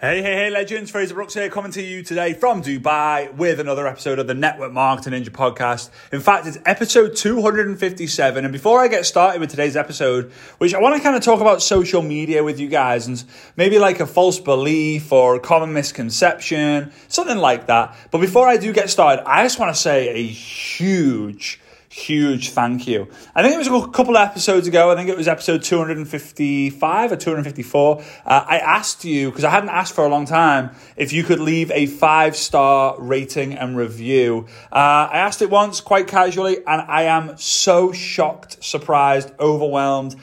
Hey, hey, hey, legends. Frazer Brookes here, coming to you today from Dubai with another episode of the Network Marketing Ninja podcast. In fact, it's episode 257. And before I get started with today's episode, which I want to kind of talk about social media with you guys and maybe like a false belief or common misconception, something like that. But before I do get started, I just want to say a huge, huge thank you. I think it was a couple episodes ago. I think it was episode 255 or 254. Uh, I asked you, because I hadn't asked for a long time, if you could leave a five star rating and review. Uh, I asked it once quite casually, and I am so shocked, surprised, overwhelmed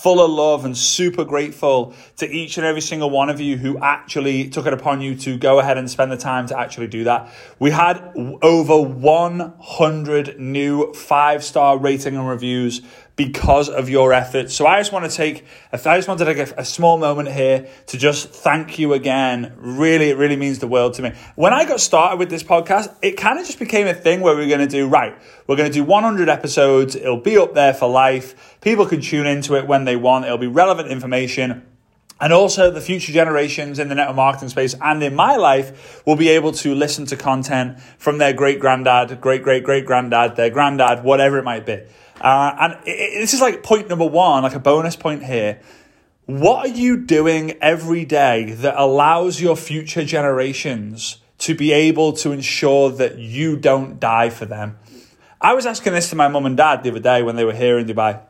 full of love and super grateful to each and every single one of you who actually took it upon you to go ahead and spend the time to actually do that. We had over 100 new five star rating and reviews because of your efforts. So I just want to take, I just wanted to take a, small moment here to just thank you again. Really, it really means the world to me. When I got started with this podcast, it kind of just became a thing where we are going to do, right, we're going to do 100 episodes. It'll be up there for life. People can tune into it when they want. It'll be relevant information. And also, the future generations in the network marketing space and in my life will be able to listen to content from their great granddad, great great great granddad, their granddad, whatever it might be. Uh, and it, it, this is like point number one, like a bonus point here. What are you doing every day that allows your future generations to be able to ensure that you don't die for them? I was asking this to my mum and dad the other day when they were here in Dubai.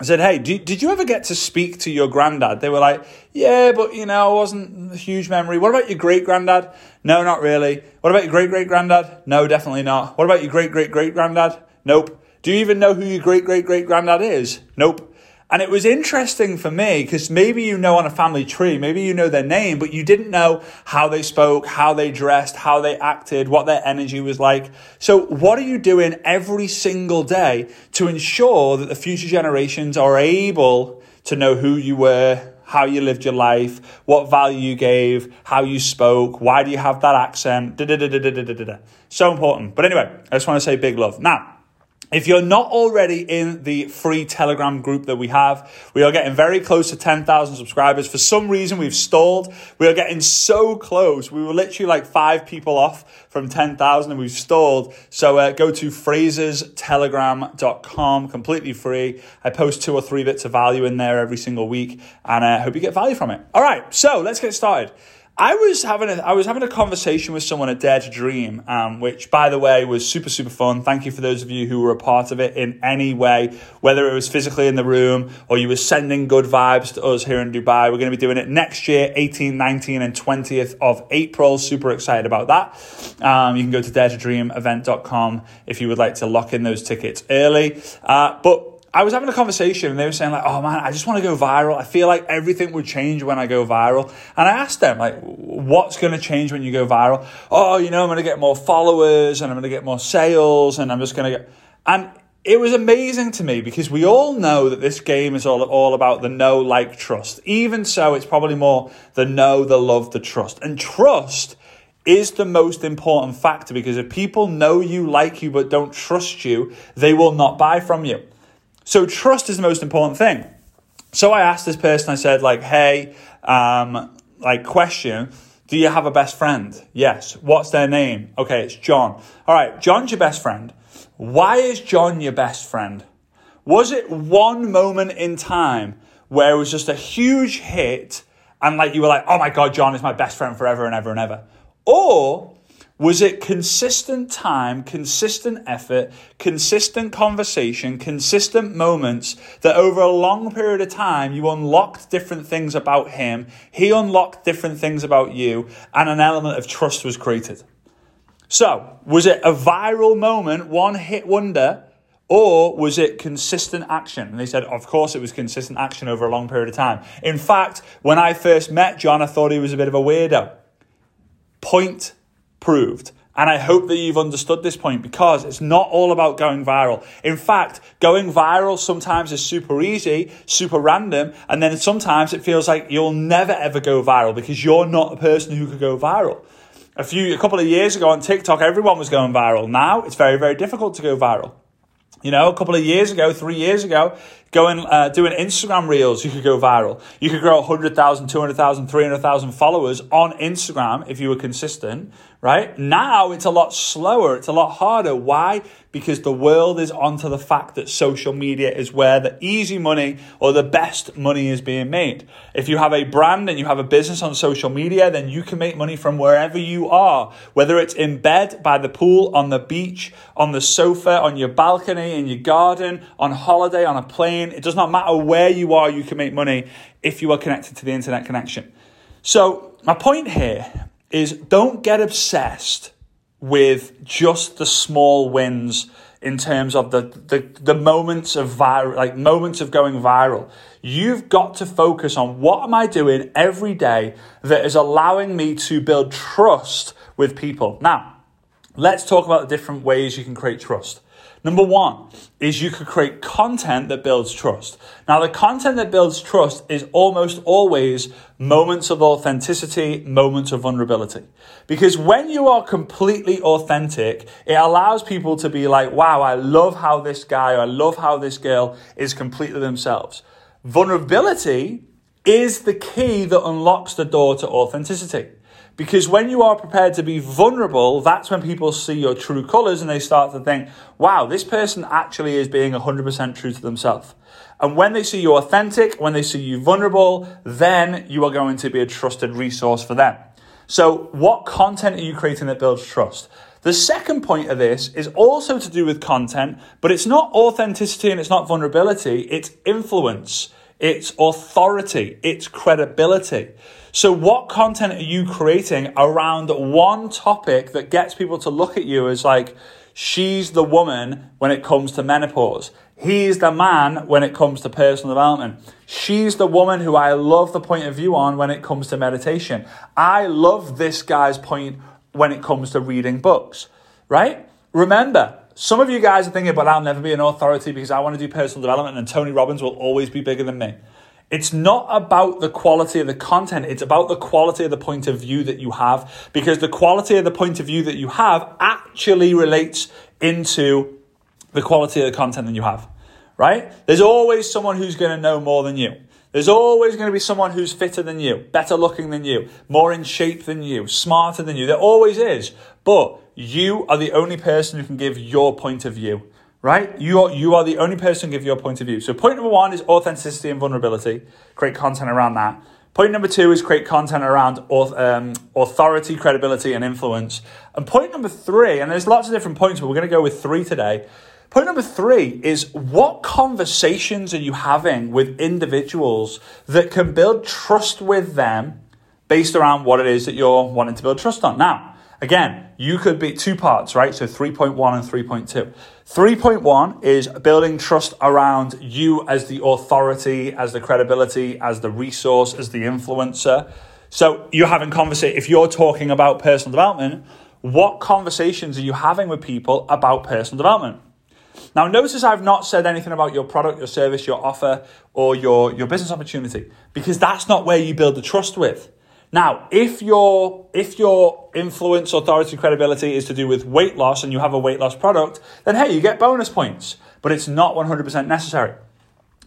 I said, Hey, did, did you ever get to speak to your granddad? They were like, Yeah, but you know, it wasn't a huge memory. What about your great granddad? No, not really. What about your great great granddad? No, definitely not. What about your great great great granddad? Nope. Do you even know who your great great great granddad is? Nope. And it was interesting for me because maybe you know on a family tree, maybe you know their name, but you didn't know how they spoke, how they dressed, how they acted, what their energy was like. So, what are you doing every single day to ensure that the future generations are able to know who you were, how you lived your life, what value you gave, how you spoke, why do you have that accent? Da, da, da, so important. But anyway, I just want to say big love. Now, if you're not already in the free Telegram group that we have, we are getting very close to 10,000 subscribers. For some reason, we've stalled. We are getting so close. We were literally like five people off from 10,000 and we've stalled. So uh, go to frazerstelegram.com, completely free. I post two or three bits of value in there every single week and I uh, hope you get value from it. All right, so let's get started. I was having a I was having a conversation with someone at Dare to Dream, um, which by the way was super super fun. Thank you for those of you who were a part of it in any way, whether it was physically in the room or you were sending good vibes to us here in Dubai. We're going to be doing it next year, 18, 19, and 20th of April. Super excited about that. Um, you can go to daretodreamevent.com if you would like to lock in those tickets early. Uh, but I was having a conversation and they were saying like, "Oh man, I just want to go viral. I feel like everything would change when I go viral." And I asked them like, "What's going to change when you go viral?" "Oh, you know, I'm going to get more followers and I'm going to get more sales and I'm just going to get." And it was amazing to me because we all know that this game is all, all about the know, like, trust. Even so, it's probably more the know, the love, the trust. And trust is the most important factor because if people know you, like you, but don't trust you, they will not buy from you. So trust is the most important thing. So I asked this person, I said, like, hey, um, like, question, do you have a best friend? Yes. What's their name? Okay, it's John. All right, John's your best friend. Why is John your best friend? Was it one moment in time where it was just a huge hit and like you were like, oh my God, John is my best friend forever and ever and ever? Or was it consistent time, consistent effort, consistent conversation, consistent moments that over a long period of time you unlocked different things about him, he unlocked different things about you, and an element of trust was created? So, was it a viral moment, one hit wonder, or was it consistent action? And they said, of course, it was consistent action over a long period of time. In fact, when I first met John, I thought he was a bit of a weirdo. Point proved. And I hope that you've understood this point because it's not all about going viral. In fact, going viral sometimes is super easy, super random, and then sometimes it feels like you'll never ever go viral because you're not a person who could go viral. A few, a couple of years ago on TikTok, everyone was going viral. Now it's very, very difficult to go viral. You know, a couple of years ago, three years ago, Going, uh, doing Instagram reels, you could go viral. You could grow 100,000, 200,000, 300,000 followers on Instagram if you were consistent, right? Now it's a lot slower. It's a lot harder. Why? Because the world is onto the fact that social media is where the easy money or the best money is being made. If you have a brand and you have a business on social media, then you can make money from wherever you are, whether it's in bed, by the pool, on the beach, on the sofa, on your balcony, in your garden, on holiday, on a plane it does not matter where you are, you can make money if you are connected to the internet connection. So, my point here is don't get obsessed with just the small wins in terms of the, the, the moments of viral, like moments of going viral. You've got to focus on what am I doing every day that is allowing me to build trust with people. Now, let's talk about the different ways you can create trust. Number one is you could create content that builds trust. Now, the content that builds trust is almost always moments of authenticity, moments of vulnerability. Because when you are completely authentic, it allows people to be like, wow, I love how this guy or I love how this girl is completely themselves. Vulnerability is the key that unlocks the door to authenticity. Because when you are prepared to be vulnerable, that's when people see your true colors and they start to think, wow, this person actually is being 100% true to themselves. And when they see you authentic, when they see you vulnerable, then you are going to be a trusted resource for them. So, what content are you creating that builds trust? The second point of this is also to do with content, but it's not authenticity and it's not vulnerability, it's influence, it's authority, it's credibility. So, what content are you creating around one topic that gets people to look at you as like, she's the woman when it comes to menopause? He's the man when it comes to personal development. She's the woman who I love the point of view on when it comes to meditation. I love this guy's point when it comes to reading books, right? Remember, some of you guys are thinking, but I'll never be an authority because I want to do personal development and Tony Robbins will always be bigger than me. It's not about the quality of the content, it's about the quality of the point of view that you have, because the quality of the point of view that you have actually relates into the quality of the content that you have, right? There's always someone who's going to know more than you. There's always going to be someone who's fitter than you, better looking than you, more in shape than you, smarter than you. There always is. But you are the only person who can give your point of view right? You are, you are the only person to give your point of view. So, point number one is authenticity and vulnerability. Create content around that. Point number two is create content around um, authority, credibility, and influence. And point number three, and there's lots of different points, but we're going to go with three today. Point number three is what conversations are you having with individuals that can build trust with them based around what it is that you're wanting to build trust on? Now, Again, you could be two parts, right? So 3.1 and 3.2. 3.1 is building trust around you as the authority, as the credibility, as the resource, as the influencer. So you're having conversation, if you're talking about personal development, what conversations are you having with people about personal development? Now, notice I've not said anything about your product, your service, your offer, or your, your business opportunity, because that's not where you build the trust with. Now, if your if your influence, authority, credibility is to do with weight loss and you have a weight loss product, then hey, you get bonus points, but it's not 100% necessary.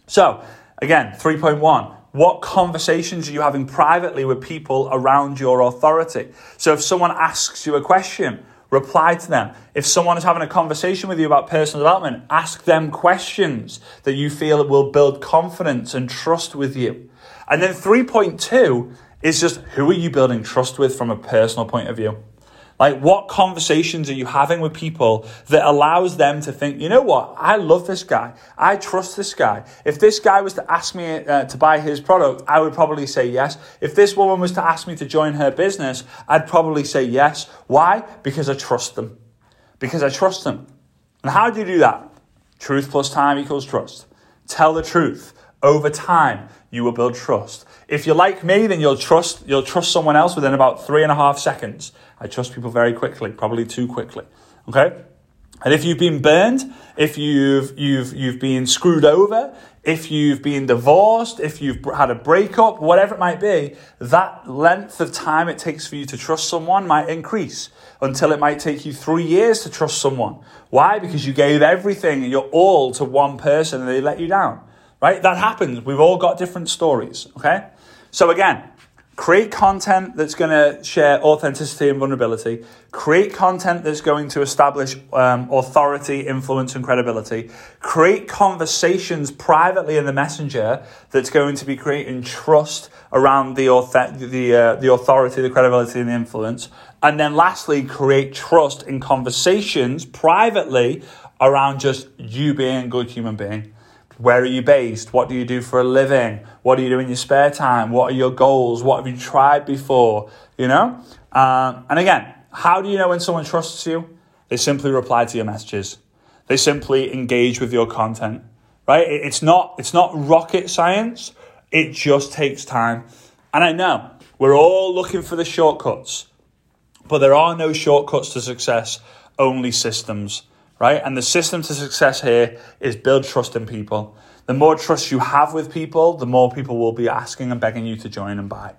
So, again, 3.1 what conversations are you having privately with people around your authority? So if someone asks you a question, reply to them. If someone is having a conversation with you about personal development, ask them questions that you feel will build confidence and trust with you. And then 3.2 is just who are you building trust with from a personal point of view? Like, what conversations are you having with people that allows them to think, you know what, I love this guy. I trust this guy. If this guy was to ask me uh, to buy his product, I would probably say yes. If this woman was to ask me to join her business, I'd probably say yes. Why? Because I trust them. Because I trust them. And how do you do that? Truth plus time equals trust. Tell the truth. Over time, you will build trust. If you're like me, then you'll trust you'll trust someone else within about three and a half seconds. I trust people very quickly, probably too quickly. Okay? And if you've been burned, if you've you've you've been screwed over, if you've been divorced, if you've had a breakup, whatever it might be, that length of time it takes for you to trust someone might increase until it might take you three years to trust someone. Why? Because you gave everything and your all to one person and they let you down right? That happens. We've all got different stories, okay? So again, create content that's going to share authenticity and vulnerability. Create content that's going to establish um, authority, influence, and credibility. Create conversations privately in the messenger that's going to be creating trust around the the uh, the authority, the credibility, and the influence. And then lastly, create trust in conversations privately around just you being a good human being. Where are you based? What do you do for a living? What do you do in your spare time? What are your goals? What have you tried before? You know? Um, and again, how do you know when someone trusts you? They simply reply to your messages. They simply engage with your content, right? It's not, it's not rocket science. It just takes time. And I know we're all looking for the shortcuts, but there are no shortcuts to success, only systems right? And the system to success here is build trust in people. The more trust you have with people, the more people will be asking and begging you to join and buy.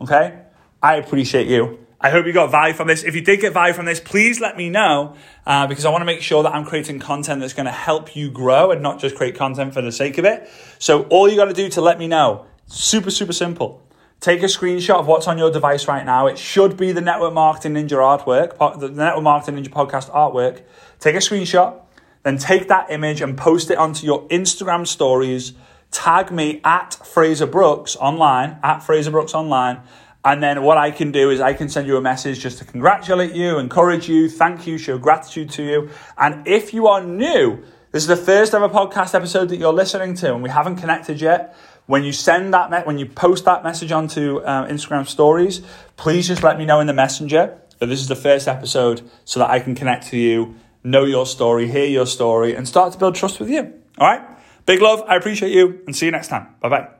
Okay? I appreciate you. I hope you got value from this. If you did get value from this, please let me know uh, because I want to make sure that I'm creating content that's going to help you grow and not just create content for the sake of it. So all you got to do to let me know, super, super simple. Take a screenshot of what's on your device right now. It should be the Network Marketing Ninja artwork, the Network Marketing Ninja podcast artwork. Take a screenshot, then take that image and post it onto your Instagram stories. Tag me at Frazer Brookes online, at Frazer Brookes online. And then what I can do is I can send you a message just to congratulate you, encourage you, thank you, show gratitude to you. And if you are new, this is the first ever podcast episode that you're listening to, and we haven't connected yet. When you send that, me- when you post that message onto uh, Instagram stories, please just let me know in the messenger that this is the first episode so that I can connect to you, know your story, hear your story, and start to build trust with you. All right? Big love. I appreciate you and see you next time. Bye bye.